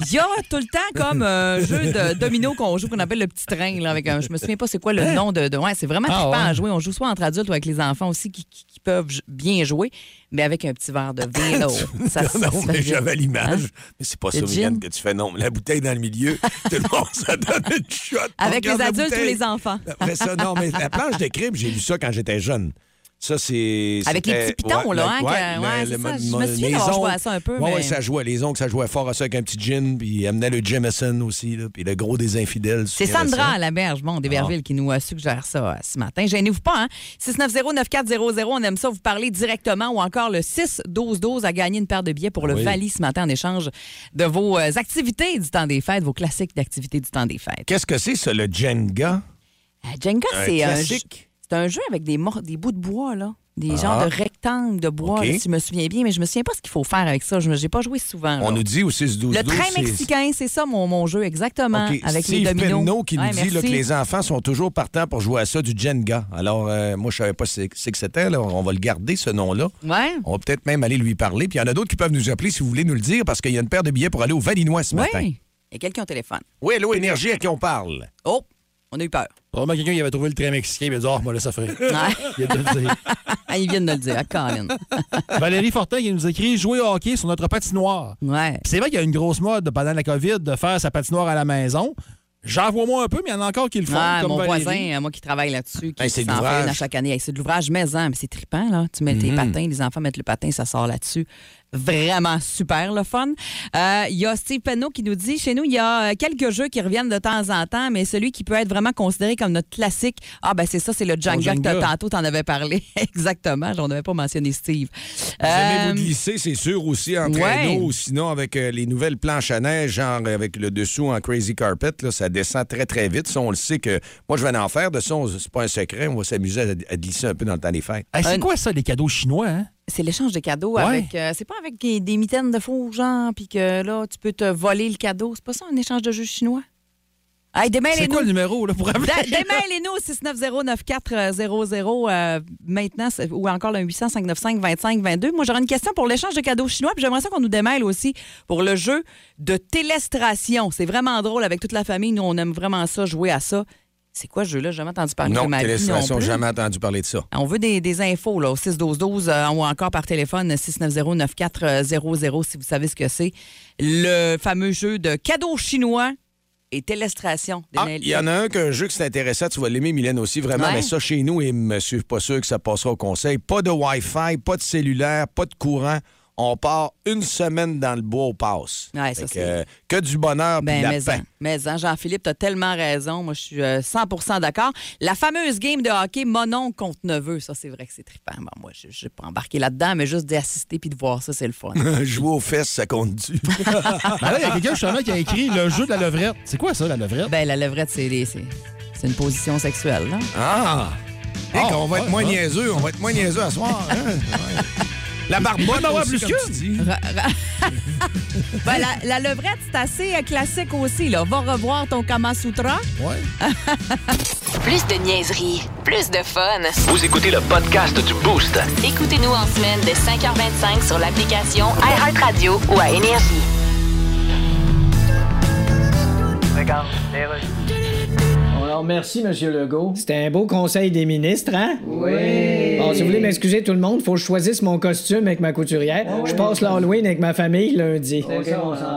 il y a tout le temps comme un jeu de domino qu'on joue qu'on appelle le petit train. Là, avec un, je me souviens pas c'est quoi le nom de. de- ouais, c'est vraiment
Ah,
trippant
ouais.
à jouer. On joue soit entre adultes ou avec les enfants aussi qui, qui- qui peuvent bien jouer, mais avec un petit verre de vin. là, ça, ça
non,
se
mais j'avais l'image.
Hein?
Mais c'est pas ça? Mégane, que tu fais. Non, la bouteille dans le milieu. Tout le monde, ça donne une shot.
Avec les adultes ou les enfants?
Après ça, non, mais la planche de crib, j'ai lu ça quand j'étais jeune. Ça, c'est.
Avec les petits pitons, là, hein, ouais,
le-
ça. Je me souviens d'avoir joué à ça un peu, mais-
ouais, ça jouait. Les ongles, ça jouait fort à ça avec un petit gin, puis il amenait le Jameson aussi, là, puis le gros des infidèles.
C'est Sandra à la berge, bon,
Ah.
d'Héberville, qui nous euh, suggère ça euh, ce matin. Gênez-vous pas, hein? 690-9400, on aime ça vous parler directement ou encore le 6-12-12 à gagner une paire de billets pour le
Oui.
Vali ce matin en échange de vos euh, activités du temps des fêtes, vos classiques d'activités du temps des fêtes.
Qu'est-ce que c'est, ça, le Jenga?
Euh, Jenga, c'est un,
classique.
C'est un jeu avec des, des bouts de bois, là. Des
Ah.
genres de rectangles de bois, là, si je me souviens bien, mais je me souviens pas ce qu'il faut faire avec ça. Je n'ai pas joué souvent.
On nous dit au 6-12-12.
Le train mexicain, c'est ça mon, mon jeu, exactement.
OK.
Avec
Steve
les dominos.
Penneau qui nous dit là, que les enfants sont toujours partants pour jouer à ça, du Jenga. Alors, euh, moi, je savais pas c'est que c'était. On va le garder, ce nom-là.
Ouais.
On va peut-être même aller lui parler. Puis il y en a d'autres qui peuvent nous appeler si vous voulez nous le dire, parce qu'il y a une paire de billets pour aller au Valinois ce matin.
Oui. Il y a quelqu'un au téléphone.
Oui, allô, Énergie, à qui on parle?
Oh, on a eu peur.
Probablement quelqu'un qui avait trouvé le train mexicain, il a dit Oh, moi, là, ça ferait. Il vient de le dire.
Ah, Ils viennent de le dire, Colin.
Valérie Fortin qui nous écrit Jouer au hockey sur notre patinoire.
Ouais.
Puis C'est vrai qu'il y a une grosse mode pendant la COVID de faire sa patinoire à la maison. J'en vois moins un peu, mais il y en a encore qui le font. Comme
mon
Valérie.
voisin, euh, moi qui travaille là-dessus, qui
Hey, c'est de
s'en fait
l'ouvrage.
une à chaque année. Hey, c'est de l'ouvrage maison, mais c'est trippant, là. Tu mets tes
Mhm.
patins, les enfants mettent le patin, ça sort là-dessus. Vraiment super, le fun. Euh, Il y a Steve Penneau qui nous dit chez nous, il y a euh, quelques jeux qui reviennent de temps en temps, mais celui qui peut être vraiment considéré comme notre classique, ah, ben c'est ça, c'est le Jenga, que tantôt, t'en avais parlé. Exactement, j'en avais pas mentionné Steve.
Vous aimez
Euh,
vous glisser, c'est sûr, aussi en
ouais.
traîneau, ou sinon avec euh, les nouvelles planches à neige, genre avec le dessous en crazy carpet, là, ça descend très, très vite. Ça, on le sait que moi, je vais en faire. De ça, c'est pas un secret. On va s'amuser à, à glisser un peu dans le temps des fêtes.
Hey, c'est
Un-
quoi ça, les cadeaux chinois, hein?
C'est l'échange de cadeaux
Ouais.
avec. euh, c'est pas avec des des mitaines de faux gens, puis que là, tu peux te voler le cadeau. C'est pas ça, un échange de jeux chinois? Hey,
C'est quoi le numéro, là, pour appeler?
Démêlez-nous au 690-9400 euh, maintenant, ou encore le 800-595-2522. Moi, j'aurais une question pour l'échange de cadeaux chinois, puis j'aimerais ça qu'on nous démêle aussi pour le jeu de télestration. C'est vraiment drôle avec toute la famille. Nous, on aime vraiment ça, jouer à ça. C'est quoi ce jeu-là? J'ai jamais entendu parler de ma vie non plus.
jamais entendu parler de ça.
On veut des, des infos là, au 61212 euh, ou encore par téléphone 690-9400 si vous savez ce que c'est. Le fameux jeu de cadeaux chinois et télestration.
Ah, il y en a un qu'un jeu qui c'est intéressant, tu vas l'aimer, Mylène aussi, vraiment,
Ouais.
mais ça, chez nous, et monsieur, pas sûr que ça passera au conseil. Pas de Wi-Fi, pas de cellulaire, pas de courant. On part une semaine dans le bois au passe.
Ouais, ça,
Fait que,
c'est-
euh, que du bonheur
Ben,
la
mais,
paix.
mais Jean-Philippe, tu as tellement raison. Moi, je suis euh, 100% d'accord. La fameuse game de hockey monon contre neveu, ça, c'est vrai que c'est trippant. Bon, moi, je ne vais pas embarquer là-dedans, mais juste d'y assister puis de voir ça, c'est le fun.
Jouer aux fesses, ça compte-tu?
Ben là, il y a quelqu'un justement qui a écrit le jeu de la levrette. C'est quoi ça, la levrette?
ben, la levrette, c'est des- c'est c'est une position sexuelle. Là.
Ah! Hey,
Ah,
on va être moins
ouais.
niaiseux, on va être moins niaiseux à soir. hein? La
avoir
aussi,
plus
comme
qu'une.
tu dis.
Ben, la, la levrette, c'est assez euh, classique aussi. Là. Va revoir ton Kama Sutra.
Ouais.
Plus de niaiserie, plus de fun.
Vous écoutez le podcast du Boost.
Écoutez-nous en semaine de 5h25 sur l'application iHeartRadio ou à Énergie.
Alors, merci, Monsieur Legault.
C'était un beau conseil des ministres, hein?
Oui.
Bon, si vous voulez m'excuser tout le monde, faut que je choisisse mon costume avec ma couturière. Je passe l'Halloween avec ma famille lundi.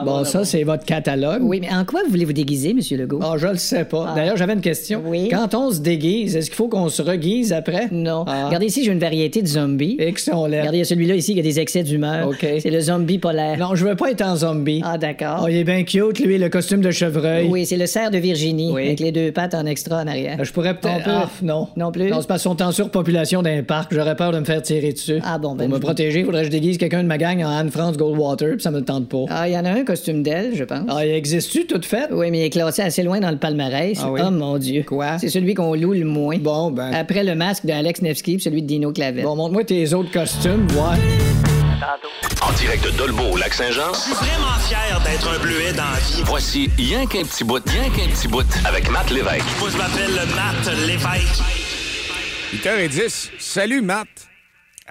Bon, ça, c'est votre catalogue.
Oui, mais en quoi voulez-vous déguiser, Monsieur Legault?
Ah, je le sais pas. D'ailleurs, j'avais une question.
Oui.
Quand on se déguise, est-ce qu'il faut qu'on se reguise après?
Non.
Ah.
Regardez ici, j'ai une variété de zombies.
Et que sont là.
Regardez, il y a celui-là ici qui a des excès d'humeur.
OK.
C'est le zombie polaire.
Non, je veux pas être en zombie.
Ah, d'accord.
Oh, il est bien cute, lui, le costume de chevreuil.
Oui, c'est le cerf de Virginie,
Oui.
avec les deux pattes en extra en arrière.
Euh, Je pourrais peut-être. Ah, non.
Non plus?
Non, c'est parce qu'ils sont en surpopulation d'un parc. J'aurais peur de me faire tirer dessus.
Ah bon, ben...
Pour me protéger, il faudrait que je déguise quelqu'un de ma gang en Anne-France Goldwater, puis ça me le tente pas.
Ah, il y en a un costume d'elle, je pense.
Ah, il existe-tu, toute faite?
Oui, mais il est classé assez loin dans le palmarès.
Ah oui?
Oh mon Dieu.
Quoi?
C'est celui qu'on loue le moins.
Bon, ben.
Après le masque d'Alex Nevsky puis celui de Dino Clavel.
Bon, montre-moi tes autres costumes, ouais.
En direct de Dolbeau au Lac-Saint-Jean,
Je suis vraiment fier d'être un bleuet dans la vie.
voici Rien qu'un petit bout, rien qu'un petit bout avec Matt Lévesque.
Moi, je m'appelle Matt Lévesque.
8h10. Salut, Matt.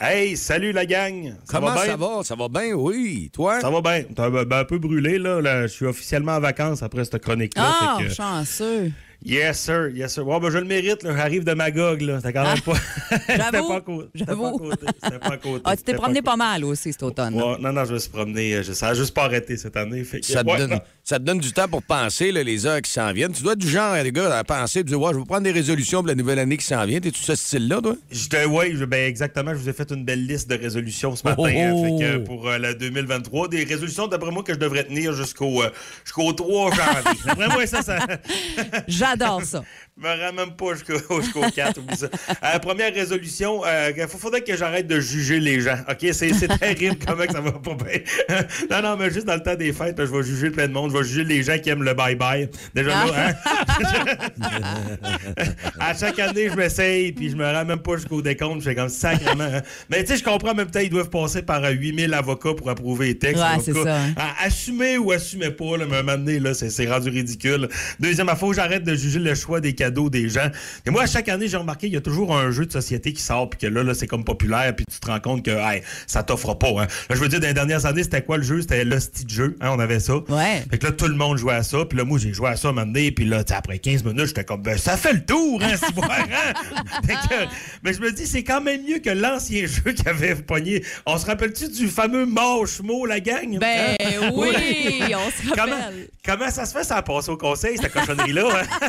Hey, salut la gang! Ça
Comment
va bien?
ça va? Ça va bien, oui. Toi?
Ça va bien. T'es un, ben, un peu brûlé, là. Là, Je suis officiellement en vacances après cette chronique-là.
Ah, chanceux.
Yes, sir. Yes, sir. Bon, ben, je le mérite. là. J'arrive de Magog. là. C'était quand même pas. C'était
J'avoue.
pas à côté. C'était pas à côté. C'était pas à côté.
Ah, tu t'es promené
pas
pas mal aussi cet automne.
Ouais, non, non, je me suis promené. euh, je- Ça a juste pas arrêté cette année. Fait que-
Ça te,
ouais,
donne, ça te donne du temps pour penser, là, les heures qui s'en viennent. Tu dois être du genre, les gars, à penser, puis dire, ouais, je vais prendre des résolutions pour la nouvelle année qui s'en vient. T'es-tu ce style-là, toi?
Je- ben exactement. Je vous ai fait une belle liste de résolutions ce matin.
Oh,
hein,
oh.
fait que pour euh, la 2023, des résolutions d'après moi que je devrais tenir jusqu'au euh, jusqu'au 3 janvier. d'après moi, ça, ça.
J'adore ça.
Je me rends même pas jusqu'au jusqu'au 4. oublie ça. Euh, première résolution, euh, il faudrait que j'arrête de juger les gens. OK? C'est terrible comment ça va pas bien. non, non, mais juste dans le temps des fêtes, là, je vais juger plein de monde. Je vais juger les gens qui aiment le bye-bye. Déjà là, hein? à chaque année, je m'essaye, puis je me rends même pas jusqu'au décompte. Je fais comme sacrément. hein. Mais tu sais, je comprends en même temps, ils doivent passer par euh, 8000 avocats pour approuver les textes.
Ouais, c'est ça, hein.
ou assumer pas, là, mais à un moment donné, là, c'est, c'est rendu ridicule. Deuxième, il faut que j'arrête de juger le choix des cadeaux des gens. Et moi, à chaque année, j'ai remarqué, il y a toujours un jeu de société qui sort, puis que là, là c'est comme populaire, puis tu te rends compte que hey, ça t'offre pas. Hein. Là, je veux dire, dans les dernières années, c'était quoi le jeu? C'était l'hostie de jeu, hein, on avait ça.
Ouais.
Fait que là, tout le monde jouait à ça, puis là, moi, j'ai joué à ça un moment donné, puis là, après 15 minutes, j'étais comme, ben, ça fait le tour, hein, c'est voir, hein? Que- mais je me dis, c'est quand même mieux que l'ancien jeu qui avait pogné. On se rappelle-tu du fameux Marshmallow, la gang?
Ben
Hein?
oui, on se
Comment,
rappelle.
comment ça se fait, ça a passé au conseil, cette cochonnerie-là? hein?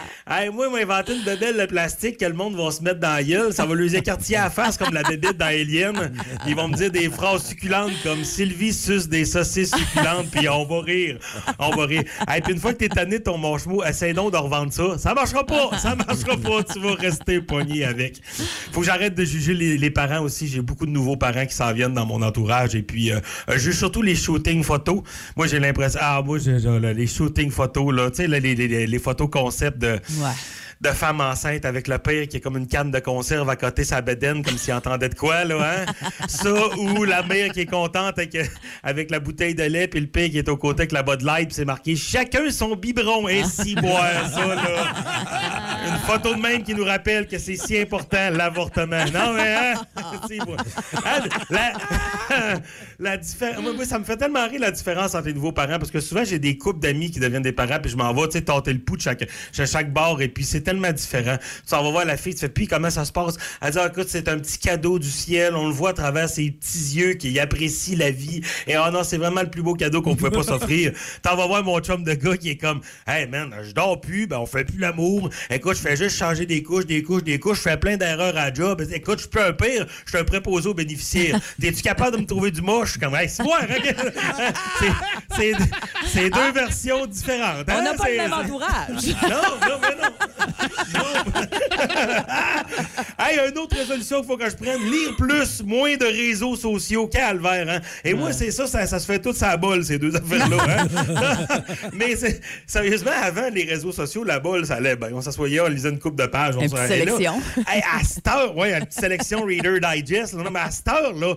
Hey, moi, m'ont inventé une bébelle de plastique que le monde va se mettre dans la gueule. Ça va leur écartiller à face comme la bébête dans. Ils vont me dire des phrases succulentes comme Sylvie suce des saucisses succulentes, puis on va rire. On va rire. Hey, puis une fois que t'es tanné ton marshmallow, essaye donc de revendre ça. Ça marchera pas. Ça marchera pas. Tu vas rester pogné avec. Faut que j'arrête de juger les, les parents aussi. J'ai beaucoup de nouveaux parents qui s'en viennent dans mon entourage. Et puis, euh, je juge surtout les shootings photos. Moi, j'ai l'impression. Ah, moi, les shootings photos, là. Tu sais, les, les- les- les photos concept de.
对。
De femme enceinte avec le père qui est comme une canne de conserve à côté sa bedaine comme s'il entendait de quoi, là, hein? Ça, ou la mère qui est contente avec, avec la bouteille de lait, puis le père qui est au côté avec la Bud Light, puis c'est marqué « Chacun son biberon, et si boire ça, là! » Une photo de même qui nous rappelle que c'est si important, l'avortement. Non, mais, hein? Hein, La, la diffé- moi, moi, ça me fait tellement rire la différence entre les nouveaux parents, parce que souvent, j'ai des couples d'amis qui deviennent des parents, puis je m'en vais, tu sais, tâter le pouls de chaque, chaque bar, et puis c'est tellement différent. Tu en vas voir la fille, tu fais, puis comment ça se passe? Elle dit, Ah, écoute, c'est un petit cadeau du ciel, on le voit à travers ses petits yeux qui apprécie la vie. Et oh non, c'est vraiment le plus beau cadeau qu'on pouvait pas s'offrir. T'en vas voir mon chum de gars qui est comme, hey man, je dors plus, ben on fait plus l'amour. Écoute, je fais juste changer des couches, des couches, des couches, je fais plein d'erreurs à job. Écoute, je suis plus un pire, je suis un préposé aux bénéficiaires. T'es-tu capable de me trouver du moche? Comme, hey, c'est moi, regarde. C'est- deux versions différentes.
On
hein?
n'a pas le même entourage.
non, non, mais non. hey, une autre résolution qu'il faut que je prenne, lire plus, moins de réseaux sociaux, calvaire, hein? Et moi, c'est ça, ça, ça se fait tout ça bol, ces deux affaires-là, hein? Mais sérieusement, avant, les réseaux sociaux, la bol, ça allait bien. On s'assoyait, on lisait une coupe de pages. On
Une petite
là,
sélection.
hey, à cette heure, ouais, une petite sélection Reader Digest, là, non, mais à cette heure, là,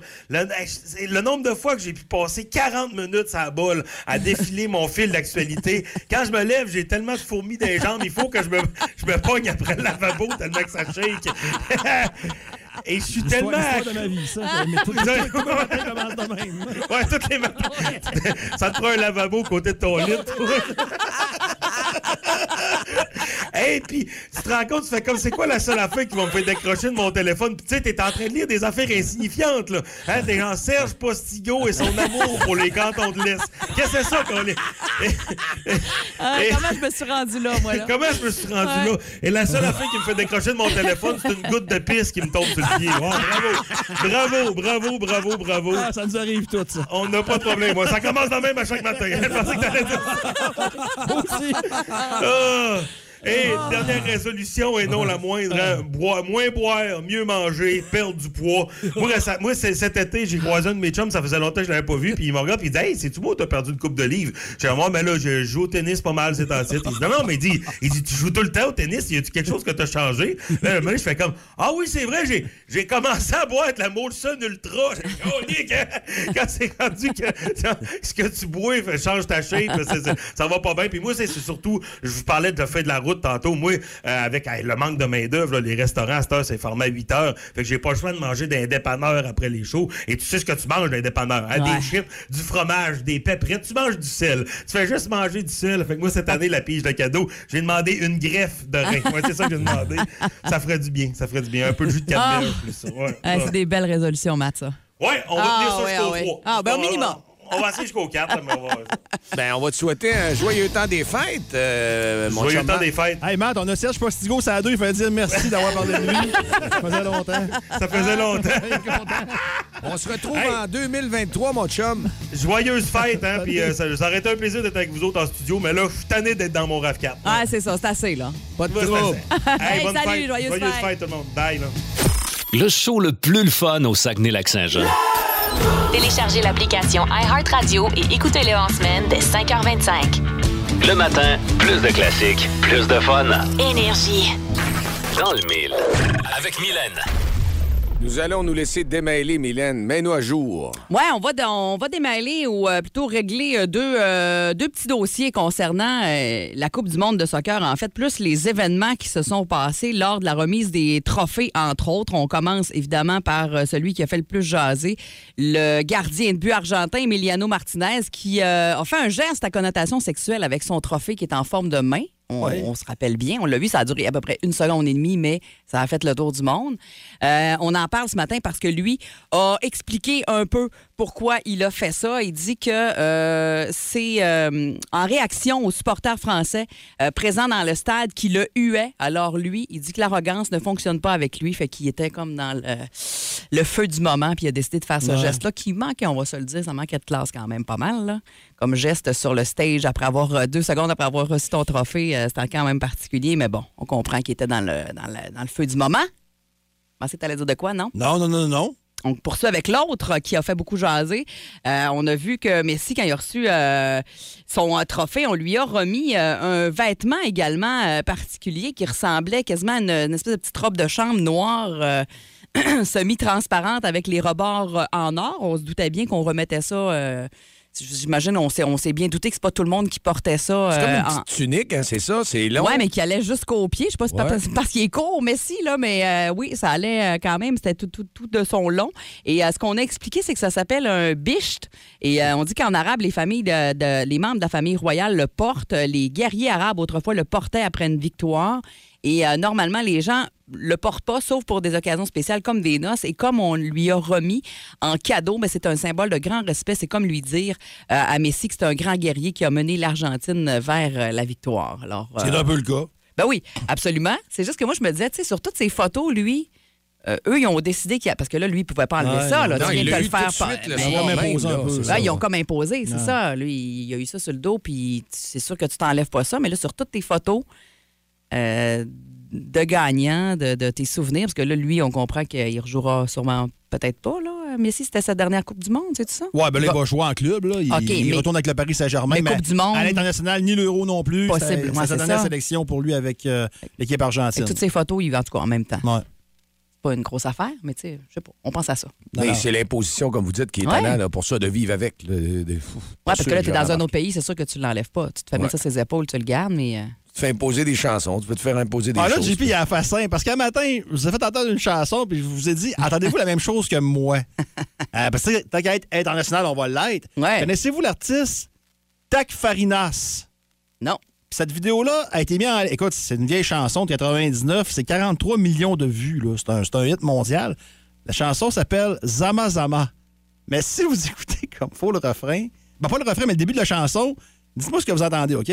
le, nombre de fois que j'ai pu passer 40 minutes à la bol à défiler mon fil d'actualité. Quand je me lève, j'ai tellement de fourmis les jambes, il faut que je me, je me pogne après le lavabo tellement que ça shake. Et je suis tellement.
De ma vie, ça. Mais tout- tout- tout le de même.
Ouais, toutes les matins. Ça te prend un lavabo à côté de ton lit. toi. Et puis, tu te rends compte, tu fais comme c'est quoi la seule affaire qui va me faire décrocher de mon téléphone? Puis tu sais, t'es en train de lire des affaires insignifiantes, là. Hein, t'es genre Serge Postigo et son amour pour les cantons de l'Est. Qu'est-ce que c'est ça qu'on est? Et-
comment je me suis rendue là, moi, là?
Comment je me suis rendu
Ouais.
là? Et la seule affaire qui me fait décrocher de mon téléphone, c'est une goutte de pisse qui me tombe sur bravo! Bravo, bravo, bravo, bravo.
Ah, ça nous arrive tout, ça.
On n'a pas de problème. Moi, ça commence de même à chaque matin. Je pensais que t'allais dire.
Aussi.
Ah! Et dernière résolution, et non la moindre, hein, boire, moins boire, mieux manger, perdre du poids. Moi, récem- moi cet été, j'ai croisé un de mes chums, ça faisait longtemps que je l'avais pas vu, puis il me regarde, puis il dit Hey, c'est-tu beau, t'as perdu une coupe de livres? J'ai dit Moi, mais là, je joue au tennis pas mal ces temps-ci. Il dit Non, non, mais il dit, il dit Tu joues tout le temps au tennis, y a-tu quelque chose que t'as changé? Là, je fais comme Ah oui, c'est vrai, j'ai, commencé à boire de la Molson Ultra. J'ai dit, Oh, Nick, hein, quand c'est rendu que ce que tu bois, change ta shape, ça va pas bien. Puis moi, c'est c'est surtout, je vous parlais de faire de la route tantôt. Moi, euh, avec hey, le manque de main-d'œuvre, les restaurants à cette heure, c'est formé à 8 heures. Fait que j'ai pas le choix de manger d'un dépanneur après les shows. Et tu sais ce que tu manges d'un dépanneur. hein?
Ouais.
Des chips, du fromage, des péperettes. Tu manges du sel. Tu fais juste manger du sel. Fait que moi, cette année, la pige de cadeau, j'ai demandé une greffe de rein. Ouais, c'est ça que j'ai demandé. Ça ferait du bien. Ça ferait du bien. Un peu de jus de
Ah.
canneberge, plus ça. Ouais.
Ah, c'est des belles résolutions, Matt, ça.
Ouais, on va
Ah,
tenir ça
ouais,
jusqu'au
ah, ouais.
3.
Ah, ben, au minimum.
On va essayer jusqu'au 4, mais on va.
Ben, on va te souhaiter un joyeux temps des fêtes, euh, mon
Joyeux temps des fêtes.
Hey, Matt, on a Serge Postigo, ça a deux. Il fallait dire merci d'avoir parlé de lui. Ça faisait longtemps.
Ça faisait longtemps.
On se retrouve
Hey.
en 2023, mon chum.
Joyeuse fête, hein? Puis euh, ça, ça aurait été un plaisir d'être avec vous autres en studio, mais là, je suis tanné d'être dans mon RAV4.
Ah, c'est ça, c'est assez, là.
Pas de trouble.
Hey,
bonne
salut,
fête.
joyeuse
Joyeuse
fête.
fête, tout le monde. Bye, là.
Le show le plus le fun au Saguenay-Lac-Saint-Jean.
Téléchargez l'application iHeartRadio et écoutez-le en semaine dès 5h25.
Le matin, plus de classiques, plus de fun.
Énergie.
Dans le mille. Avec Mylène.
Nous allons nous laisser démêler, Mylène. Mets-nous à jour.
Ouais, on va, on va démêler ou euh, plutôt régler euh, deux, euh, deux petits dossiers concernant la Coupe du monde de soccer. En fait, plus les événements qui se sont passés lors de la remise des trophées, entre autres. On commence évidemment par celui qui a fait le plus jaser, le gardien de but argentin, Emiliano Martinez, qui a fait un geste à connotation sexuelle avec son trophée qui est en forme de main. On, on se rappelle bien, on l'a vu, ça a duré à peu près une seconde et demie, mais ça a fait le tour du monde. Euh, on en parle ce matin parce que lui a expliqué un peu pourquoi il a fait ça. Il dit que euh, c'est euh, en réaction aux supporters français présents dans le stade qui le huaient. Alors lui, il dit que l'arrogance ne fonctionne pas avec lui, fait qu'il était comme dans le, le feu du moment, puis il a décidé de faire ce
Ouais.
geste-là qui manquait, on va se le dire, ça manquait de classe quand même pas mal, là. Comme geste sur le stage après avoir euh, deux secondes après avoir reçu ton trophée. euh, C'était quand même particulier, mais bon, on comprend qu'il était dans le, dans, le, dans le feu du moment. Je pensais que tu allais dire de quoi, non?
Non, non, non, non.
On poursuit avec l'autre qui a fait beaucoup jaser. Euh, on a vu que Messi, quand il a reçu euh, son trophée, on lui a remis euh, un vêtement également particulier qui ressemblait quasiment à une, une espèce de petite robe de chambre noire. semi-transparente avec les rebords en or. On se doutait bien qu'on remettait ça. Euh, J'imagine, on s'est, on s'est bien douté que c'est pas tout le monde qui portait ça.
C'est comme
euh,
une
en-
petite tunique, hein, c'est ça? C'est long.
Ouais, mais qui allait jusqu'au pied. Je sais pas si c'est
Ouais.
parce- parce qu'il est court, Messi, là, mais euh, oui, ça allait euh, quand même. C'était tout, tout, tout de son long. Et euh, ce qu'on a expliqué, c'est que ça s'appelle un bisht. Et euh, on dit qu'en arabe, les familles de, de- les membres de la famille royale le portent. Les guerriers arabes, autrefois, le portaient après une victoire. Et euh, normalement, les gens le portent pas, sauf pour des occasions spéciales comme des noces. Et comme on lui a remis en cadeau, mais c'est un symbole de grand respect. C'est comme lui dire euh, à Messi que c'est un grand guerrier qui a mené l'Argentine vers euh, la victoire. Alors,
C'est un peu le cas.
ben oui, absolument. C'est juste que moi, je me disais, tu sais, sur toutes ces photos, lui, euh, eux, ils ont décidé qu'il y a... Parce que là, lui, il pouvait pas enlever
Ouais,
ça. Là,
non,
tu viens de le faire
suite,
même,
là,
peu.
c'est
Ouais,
ça.
ils ont comme imposé, c'est ça. Lui, il a eu ça sur le dos, puis c'est sûr que tu t'enlèves pas ça. Mais là, sur toutes tes photos euh, de gagnants, de, de tes souvenirs, parce que là, lui, on comprend qu'il rejouera sûrement peut-être pas, là. Messi, c'était sa dernière Coupe du Monde, c'est ça?
Ouais, ben là,
Il
il va jouer en club. Là. Il,
OK,
il
mais-
retourne avec le Paris Saint-Germain.
Mais
Mais
Coupe du Monde-
À l'international, ni l'Euro non plus.
Possible,
C'est-
ouais,
sa dernière
ça.
sélection pour lui avec euh, l'équipe argentine.
toutes ces photos, il va en tout cas en même temps.
Ouais.
C'est pas une grosse affaire, mais tu sais, je sais pas, on pense à ça.
Mais
Non.
c'est l'imposition, comme vous dites, qui est
Ouais.
talent là, pour ça, de vivre avec.
Ouais, parce que là, tu es dans un autre pays, c'est sûr que tu l'enlèves pas. Tu te fais
Ouais.
mettre ça sur ses épaules, tu le gardes, mais.
Tu te fais imposer des chansons, tu peux te faire imposer des
Ah là,
choses.
JP, il a fait simple. Parce qu'un matin, je vous ai fait entendre une chanson, puis je vous ai dit, entendez-vous la même chose que moi? Euh, parce que tant qu'à être international, on va l'être.
Ouais.
Connaissez-vous l'artiste Tac Farinas?
Non.
Cette vidéo-là a été mise en. Écoute, c'est une vieille chanson de 99, c'est 43 millions de vues. là. C'est un, c'est un hit mondial. La chanson s'appelle Zama Zama. Mais si vous écoutez comme faut le refrain, ben pas le refrain, mais le début de la chanson, dites-moi ce que vous entendez, OK?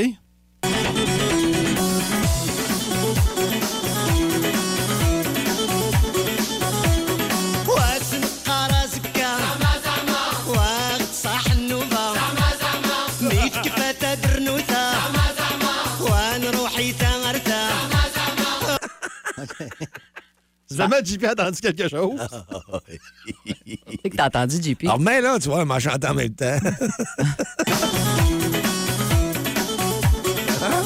Jamais JP a entendu quelque chose.
Ah, que t'as entendu JP.
Alors, ah, mais là, tu vois, en chantant en même temps. Hein?
Hein?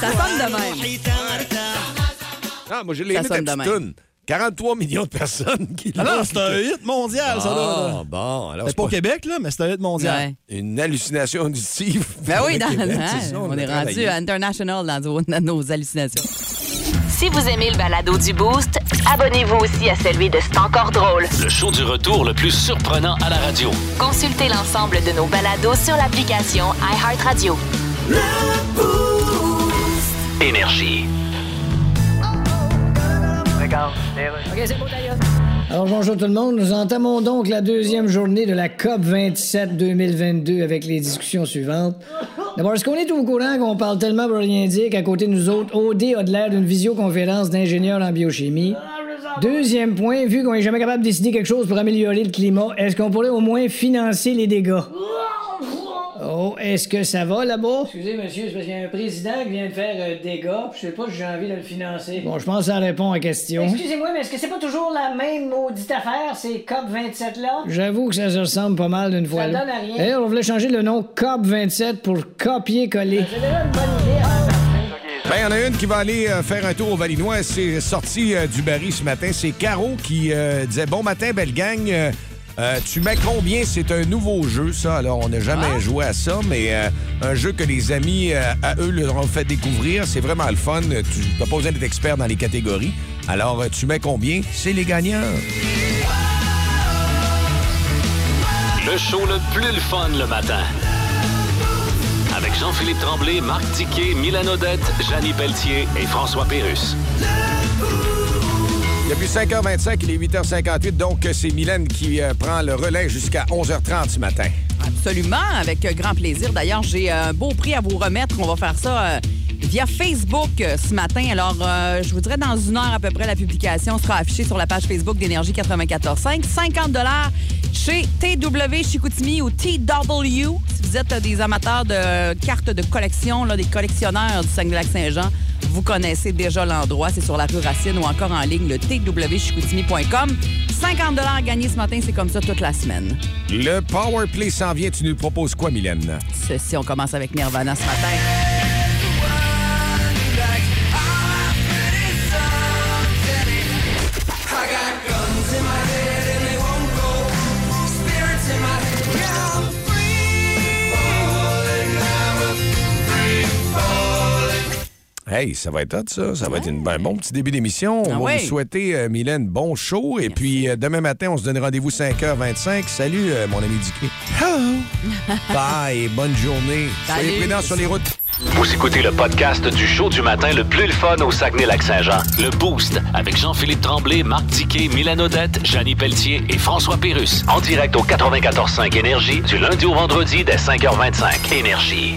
Ça sonne de.
Ah, moi, j'ai les toune. 43 millions de personnes qui
Ah non,
l'ont
c'est un hit mondial, ça, là,
Ah,
là.
bon. Alors,
C'est pas au Québec, là, mais c'est un hit mondial.
Une hallucination auditive.
Ben oui, dans,
Québec,
hein,
ça,
on, est rendu international dans nos, dans nos hallucinations.
Si vous aimez le balado du Boost, abonnez-vous aussi à celui de C'est encore drôle.
Le show du retour le plus surprenant à la radio.
Consultez l'ensemble de nos balados sur l'application iHeartRadio.
Énergie.
OK, c'est beau, d'ailleurs. Alors bonjour tout le monde, nous entamons donc la deuxième journée de la COP 27 2022 avec les discussions suivantes. D'abord, est-ce qu'on est au courant qu'on parle tellement pour rien dire qu'à côté de nous autres, OD a de l'air d'une visioconférence d'ingénieurs en biochimie? Deuxième point, vu qu'on est jamais capable de décider quelque chose pour améliorer le climat, est-ce qu'on pourrait au moins financer les dégâts? Oh, est-ce que ça va là-bas?
Excusez, monsieur, c'est parce qu'il y a un président qui vient de faire euh, des gars, puis je sais pas si j'ai envie de le financer.
Bon, je pense que ça répond à la question.
Excusez-moi, mais est-ce que c'est pas toujours la même maudite affaire, ces COP27-là?
J'avoue que ça se ressemble pas mal d'une fois.
Ça
là.
donne à rien.
D'ailleurs, on voulait changer le nom COP27 pour copier-coller.
C'est déjà une bonne idée. hein?
Ben, il y en a une qui va aller euh, faire un tour au Valinois. C'est sorti euh, du baril ce matin. C'est Caro qui euh, disait Bon matin, belle gang. Euh, tu mets combien? C'est un nouveau jeu, ça. Alors, on n'a jamais joué à ça, mais euh, un jeu que les amis, euh, à eux, leur ont fait découvrir. C'est vraiment le fun. Tu n'as pas besoin d'être expert dans les catégories. Alors, tu mets combien? C'est les gagnants.
Le show le plus le fun le matin. Avec Jean-Philippe Tremblay, Marc Tiquet, Milan Odette, Janine Pelletier et François Pérus.
Depuis 5h25, il est 8h58, donc c'est Mylène qui euh, prend le relais jusqu'à 11h30 ce matin.
Absolument, avec euh, grand plaisir. D'ailleurs, j'ai un beau prix à vous remettre. On va faire ça euh, via Facebook euh, ce matin. Alors, euh, je vous dirais dans une heure à peu près, la publication sera affichée sur la page Facebook d'Énergie 94.5. 50 chez TW Chicoutimi ou TW. Si vous êtes euh, des amateurs de cartes de collection, des collectionneurs du Saguenay-Lac-Saint-Jean, vous connaissez déjà l'endroit. C'est sur la rue Racine ou encore en ligne, le twchicoutimi.com. 50 gagnés ce matin, c'est comme ça toute la semaine.
Le Power Play s'en vient. Tu nous proposes quoi, Mylène?
Ceci, on commence avec Nirvana ce matin.
Hey, ça va être hot, ça. Ça va être une- un bon petit début d'émission. On
Ah
va
ouais.
vous souhaiter, euh, Mylène, bon show. Et puis, euh, demain matin, on se donne rendez-vous 5h25. Salut, euh, mon ami Dicky. Hello. Bye. Bonne journée. Soyez
Salut.
prudents sur les routes.
Vous écoutez le podcast du show du matin le plus le fun au Saguenay-Lac-Saint-Jean. Le Boost avec Jean-Philippe Tremblay, Marc Tiquet, Milan Odette, Janine Pelletier et François Pérus. En direct au 94.5 Énergie du lundi au vendredi dès 5h25. Énergie.